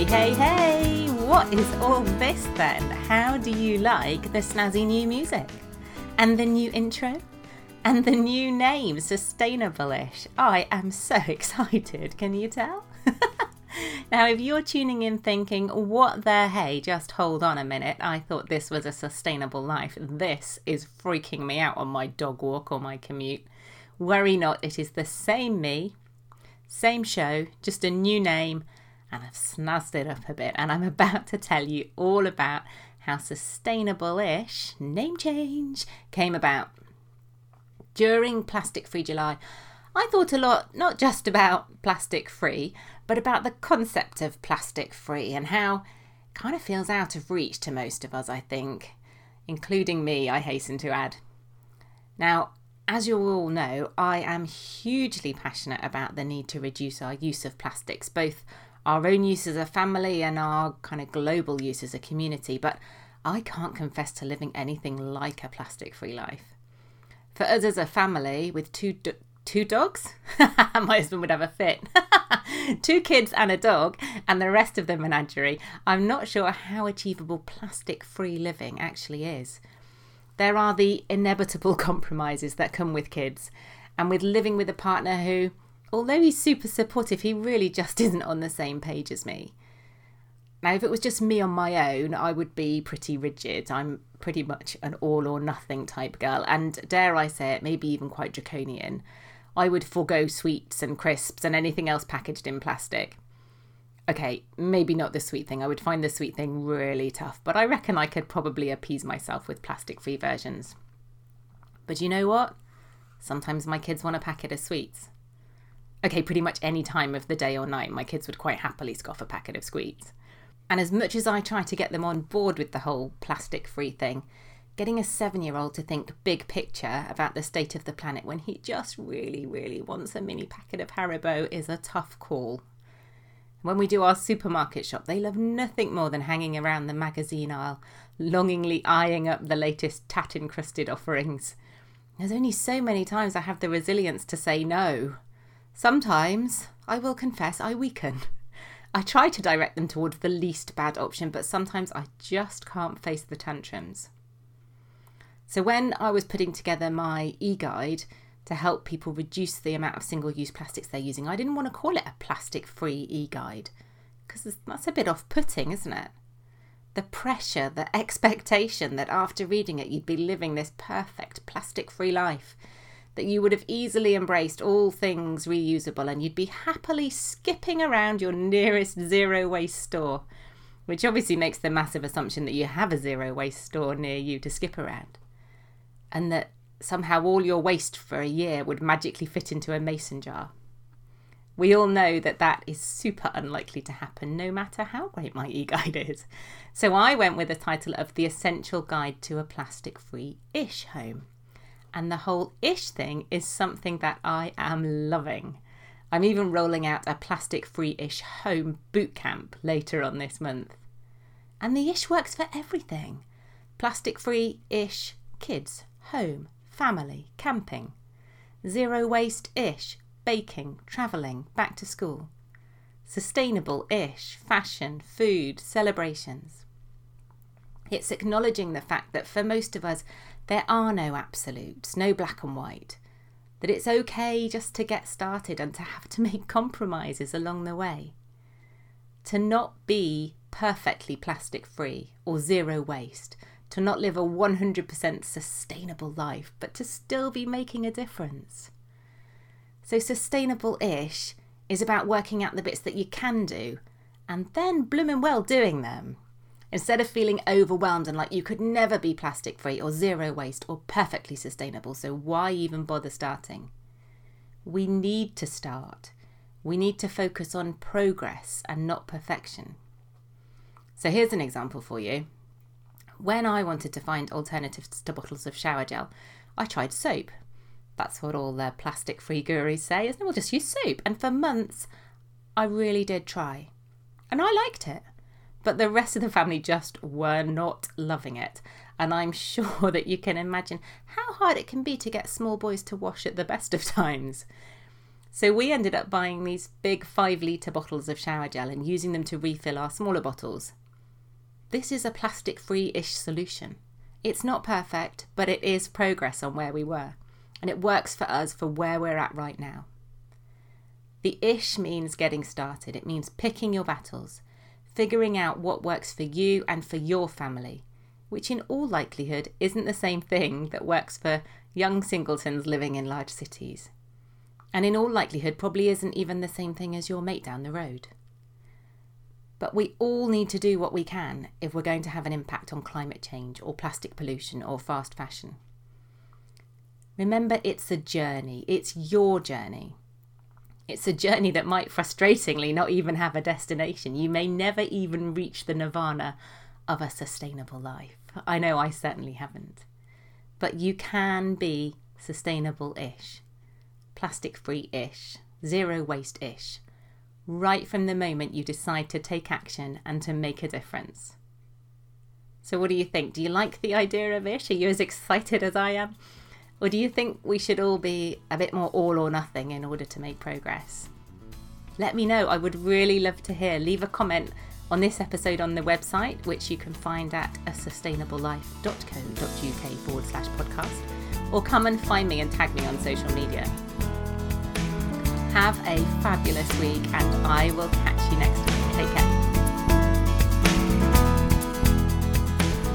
Hey, hey, hey! What is all this then? How do you like the snazzy new music? And the new intro? And the new name, Sustainable-ish? I am so excited, can you tell? now, if you're tuning in thinking, what the hey, just hold on a minute, I thought this was a sustainable life. This is freaking me out on my dog walk or my commute. Worry not, it is the same me, same show, just a new name and I've snuzzed it up a bit and I'm about to tell you all about how sustainable-ish name change came about. During Plastic Free July, I thought a lot not just about plastic free, but about the concept of plastic free and how it kind of feels out of reach to most of us, I think, including me, I hasten to add. Now, as you all know, I am hugely passionate about the need to reduce our use of plastics, both our own use as a family and our kind of global use as a community, but I can't confess to living anything like a plastic free life. For us as a family with two do- two dogs, my husband would have a fit, two kids and a dog, and the rest of the menagerie, I'm not sure how achievable plastic free living actually is. There are the inevitable compromises that come with kids, and with living with a partner who although he's super supportive, he really just isn't on the same page as me. Now, if it was just me on my own, I would be pretty rigid. I'm pretty much an all or nothing type girl, and dare I say it, maybe even quite draconian. I would forego sweets and crisps and anything else packaged in plastic. Okay, maybe not the sweet thing. I would find the sweet thing really tough, but I reckon I could probably appease myself with plastic free versions. But you know what? Sometimes my kids want a packet of sweets okay, pretty much any time of the day or night, my kids would quite happily scoff a packet of sweets. And as much as I try to get them on board with the whole plastic free thing, getting a seven year old to think big picture about the state of the planet when he just really, really wants a mini packet of Haribo is a tough call. When we do our supermarket shop, they love nothing more than hanging around the magazine aisle, longingly eyeing up the latest tat encrusted offerings. There's only so many times I have the resilience to say no. Sometimes, I will confess, I weaken. I try to direct them towards the least bad option, but sometimes I just can't face the tantrums. So, when I was putting together my e guide to help people reduce the amount of single use plastics they're using, I didn't want to call it a plastic free e guide because that's a bit off putting, isn't it? The pressure, the expectation that after reading it, you'd be living this perfect plastic free life that you would have easily embraced all things reusable and you'd be happily skipping around your nearest zero waste store, which obviously makes the massive assumption that you have a zero waste store near you to skip around. And that somehow all your waste for a year would magically fit into a mason jar. We all know that that is super unlikely to happen, no matter how great my e guide is. So I went with the title of The Essential Guide to a Plastic Free Ish Home. And the whole ish thing is something that I am loving. I'm even rolling out a plastic free ish home boot camp later on this month. And the ish works for everything plastic free ish kids, home, family, camping, zero waste ish, baking, travelling, back to school, sustainable ish, fashion, food, celebrations. It's acknowledging the fact that for most of us, there are no absolutes, no black and white. that it's okay just to get started and to have to make compromises along the way. To not be perfectly plastic free or zero waste, to not live a 100% sustainable life, but to still be making a difference. So, sustainable ish is about working out the bits that you can do and then blooming well doing them. Instead of feeling overwhelmed and like you could never be plastic free or zero waste or perfectly sustainable, so why even bother starting? We need to start. We need to focus on progress and not perfection. So here's an example for you. When I wanted to find alternatives to bottles of shower gel, I tried soap. That's what all the plastic free gurus say, isn't it? We'll just use soap. And for months, I really did try. And I liked it. But the rest of the family just were not loving it. And I'm sure that you can imagine how hard it can be to get small boys to wash at the best of times. So we ended up buying these big five litre bottles of shower gel and using them to refill our smaller bottles. This is a plastic free ish solution. It's not perfect, but it is progress on where we were. And it works for us for where we're at right now. The ish means getting started, it means picking your battles figuring out what works for you and for your family, which in all likelihood isn't the same thing that works for young singletons living in large cities. And in all likelihood, probably isn't even the same thing as your mate down the road. But we all need to do what we can if we're going to have an impact on climate change or plastic pollution or fast fashion. Remember, it's a journey, it's your journey. It's a journey that might frustratingly not even have a destination. You may never even reach the nirvana of a sustainable life. I know I certainly haven't. But you can be sustainable ish, plastic free ish, zero waste ish, right from the moment you decide to take action and to make a difference. So, what do you think? Do you like the idea of ish? Are you as excited as I am? Or do you think we should all be a bit more all or nothing in order to make progress? Let me know. I would really love to hear. Leave a comment on this episode on the website, which you can find at a sustainablelife.co.uk forward slash podcast, or come and find me and tag me on social media. Have a fabulous week, and I will catch you next time. Take care.